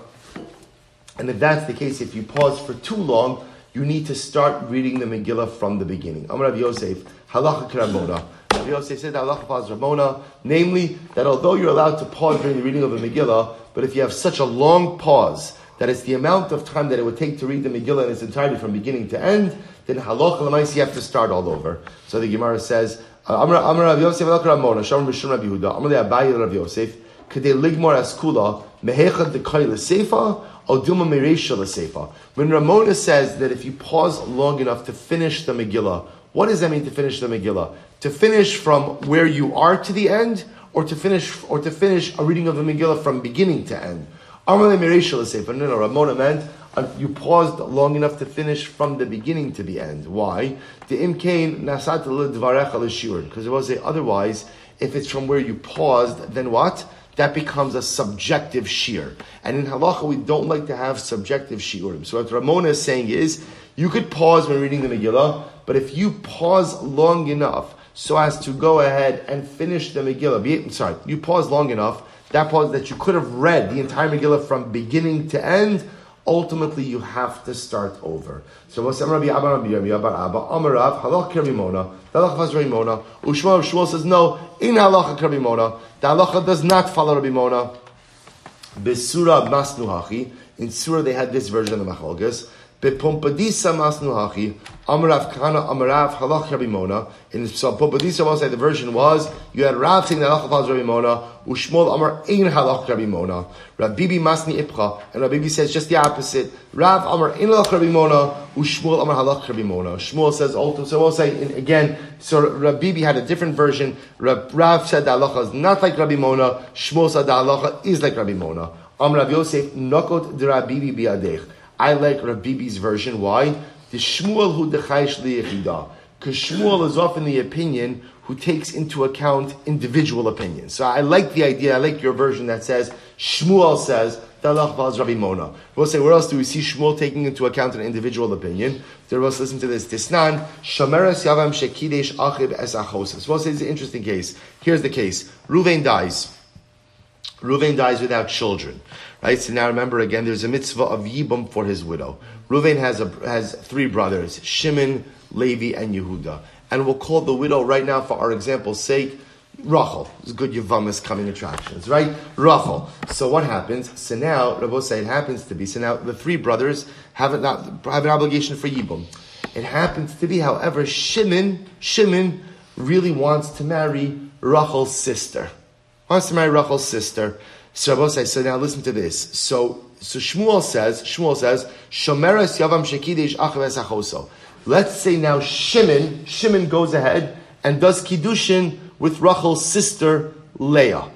and if that's the case, if you pause for too long, you need to start reading the Megillah from the beginning. Amar Rav Yosef, halacha Ramona. Rav Yosef said halacha pause Ramona, namely that although you're allowed to pause during the reading of the Megillah, but if you have such a long pause that it's the amount of time that it would take to read the Megillah in its entirety from beginning to end, then halacha l'mais you have to start all over. So the Gemara says, Amar Rav Yosef halacha Ramona, Shalom Rishon Rav Yehuda, Amar Abayi Rav Yosef, Ligmor askula mehechad l'seifa. When Ramona says that if you pause long enough to finish the Megillah, what does that mean to finish the Megillah? To finish from where you are to the end, or to finish, or to finish a reading of the Megillah from beginning to end? Amalei Meresha Sefer. No, no, Ramona meant uh, you paused long enough to finish from the beginning to the end. Why? The imkain nasat Because it was say otherwise, if it's from where you paused, then what? That becomes a subjective shiur. And in halacha, we don't like to have subjective shiurim. So what Ramona is saying is, you could pause when reading the Megillah, but if you pause long enough so as to go ahead and finish the Megillah, be, sorry, you pause long enough, that pause that you could have read the entire Megillah from beginning to end, ultimately you have to start over. So what's Rabbi Abba Rabbi Yirmi Abba Abba Amarav Halach Kerimona Halach Faz Rimona Ushma Shmuel says no in Halacha Kerimona the Halacha does not follow Rabbi Mona Besura Masnuhachi in Surah they had this version of the Machlokes Bepompadisa Masnuhachi Amarav Kana Amarav Halach Rabbi Mona in Pompadisa was the version was you had Rav saying the Halach Faz Rabbi Mona Ushmol Amar Ein Halach Rabbi Mona. Rabbibi Masni Ipcha, and Rabbibi says just the opposite. Rav Amar Ein Halach Rabbi Mona. Ushmol Amar Halach Rabbi Mona. Shmuel says also. So we'll say again. So Rabbibi had a different version. Rav said the halacha is not like Rabbi Mona. Shmuel said the halacha is like Rabbi Mona. Amar Rav Yosef Nokot Rabbibi biadech. I like Rabbibi's version. Why? The Shmuel who dechaysh liyechida. Because Shmuel is often the opinion who takes into account individual opinions. So I like the idea, I like your version that says, Shmuel says, Dalach Vaz Rabbi Mona. We'll say, where else do we see Shmuel taking into account an individual opinion? There was listen to this. Tisnan, Shameres Yavam Shekidesh Achib Es Achosas. We'll say it's an interesting case. Here's the case. Ruvain dies. Ruvain dies without children. Right? So now remember again, there's a mitzvah of Yibum for his widow. Ruvain has a, has three brothers, Shimon, Levi, and Yehuda and we'll call the widow right now for our example's sake Rachel. It's good Yavamas coming attractions, right? Rachel. So what happens? So now, Rabbi say it happens to be, so now the three brothers have, an, have an obligation for Yibum. It happens to be, however, Shimon, Shimon really wants to marry Rachel's sister. Wants to marry Rachel's sister. So Rabbi say, so now listen to this. So, so Shmuel says, Shmuel says, Shomeres Yavam Shekidish Achaves Achoso. Let's say now Shimon, Shimon goes ahead and does Kiddushin with Rachel's sister Leah.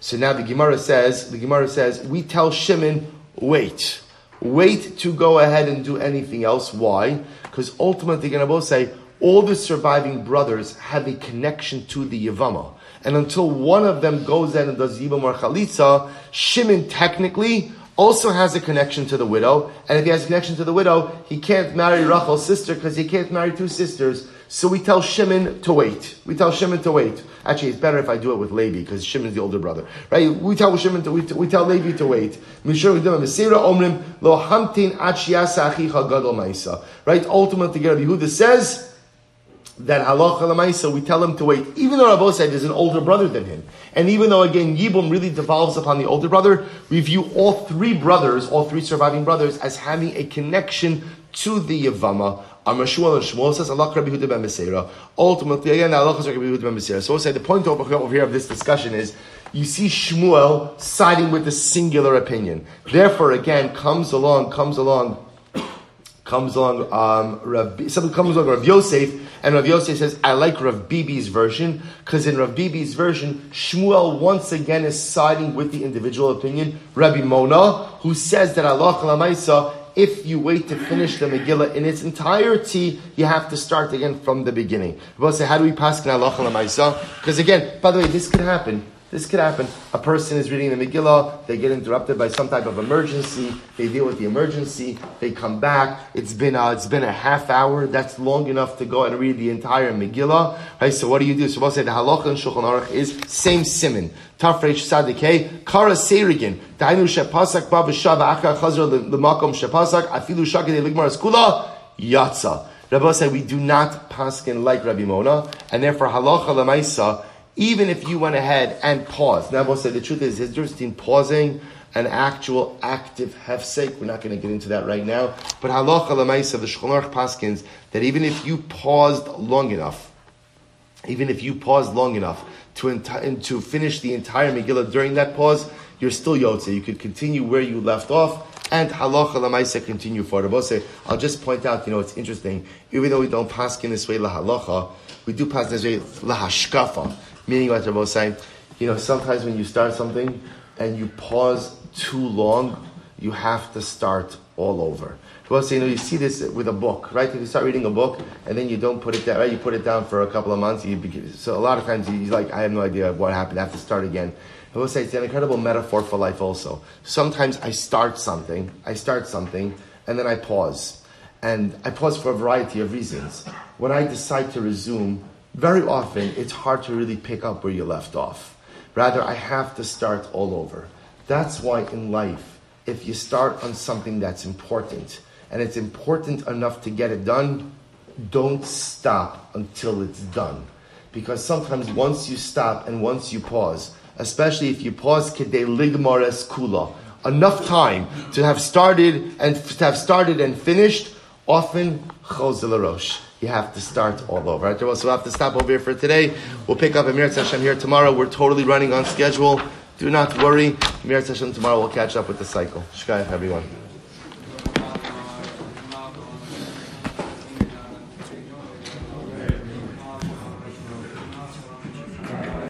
So now the Gemara says, the Gemara says, we tell Shimon, wait. Wait to go ahead and do anything else. Why? Because ultimately, going to both say, all the surviving brothers have a connection to the Yavama. And until one of them goes in and does Yibam or Chalitza, Shimon technically also has a connection to the widow, and if he has a connection to the widow, he can't marry Rachel's sister because he can't marry two sisters. So we tell Shimon to wait. We tell Shimon to wait. Actually, it's better if I do it with Levi because Shimon's the older brother, right? We tell Shimon to we, we tell Levi to wait. Right? Ultimately, Rabbi Yehuda says that halacha lemaisa, we tell him to wait, even though Rabbi said there's an older brother than him. And even though again Yibum really devolves upon the older brother, we view all three brothers, all three surviving brothers, as having a connection to the Yavama. Amashua and Shmuel says Allah Rabbi Huda ben Meseira. Ultimately, again, Allah Rabbi Huda ben Meseira. So say the point over here of this discussion is you see Shmuel siding with the singular opinion. Therefore, again, comes along, comes along comes along, um, Rav, something comes along Rav Yosef, and Rav Yosef says, I like Rav Bibi's version, because in Rav Bibi's version, Shmuel once again is siding with the individual opinion, Rabbi Mona, who says that Allah Kalamaisa, If you wait to finish the Megillah in its entirety, you have to start again from the beginning. We'll say, how do we pass Because again, by the way, this could happen. This could happen. A person is reading the Megillah, they get interrupted by some type of emergency, they deal with the emergency, they come back, it's been, uh, it's been a half hour, that's long enough to go and read the entire Megillah. Right, so what do you do? So we'll say the halacha in Shulchan Aruch is same simon. Taf Reish Tzadik, Kara Serigin, Dainu Shepasak Bab Shava Acha Chazra Lemakom Shepasak, Afilu Shakade Ligmar Skula, Yatza. Rabbi said we do not paskin like Rabbi Mona, and therefore halacha lemaisa even if you went ahead and paused. Now, we'll say the truth is, there's difference between pausing an actual active hefsek. We're not going to get into that right now. But halacha lemaisa, the Shulchan Paskins, that even if you paused long enough, even if you paused long enough to, enti- to finish the entire Megillah during that pause, you're still yotze. You could continue where you left off, and halacha lemaisa continue for Rabose. I'll just point out, you know, it's interesting. Even though we don't pass in this way la halacha, we do pass this way la hashkafa. Meaning what Rabbi was saying, you know, sometimes when you start something and you pause too long, you have to start all over. Well, so, you know, you see this with a book, right? If you start reading a book and then you don't put it down, right? You put it down for a couple of months. You begin, so a lot of times you're like, I have no idea what happened. I have to start again. I will say it's an incredible metaphor for life also. Sometimes I start something, I start something, and then I pause. And I pause for a variety of reasons. When I decide to resume, very often it's hard to really pick up where you left off. Rather, I have to start all over. That's why in life, if you start on something that's important, and it's important enough to get it done, don't stop until it's done. Because sometimes once you stop and once you pause, especially if you pause kede ligmares kula, enough time to have started and to have started and finished, often chosel you have to start all over. Right? So we'll have to stop over here for today. We'll pick up Amir Hashem here tomorrow. We're totally running on schedule. Do not worry. Amir Hashem tomorrow we'll catch up with the cycle. Shkayach, everyone.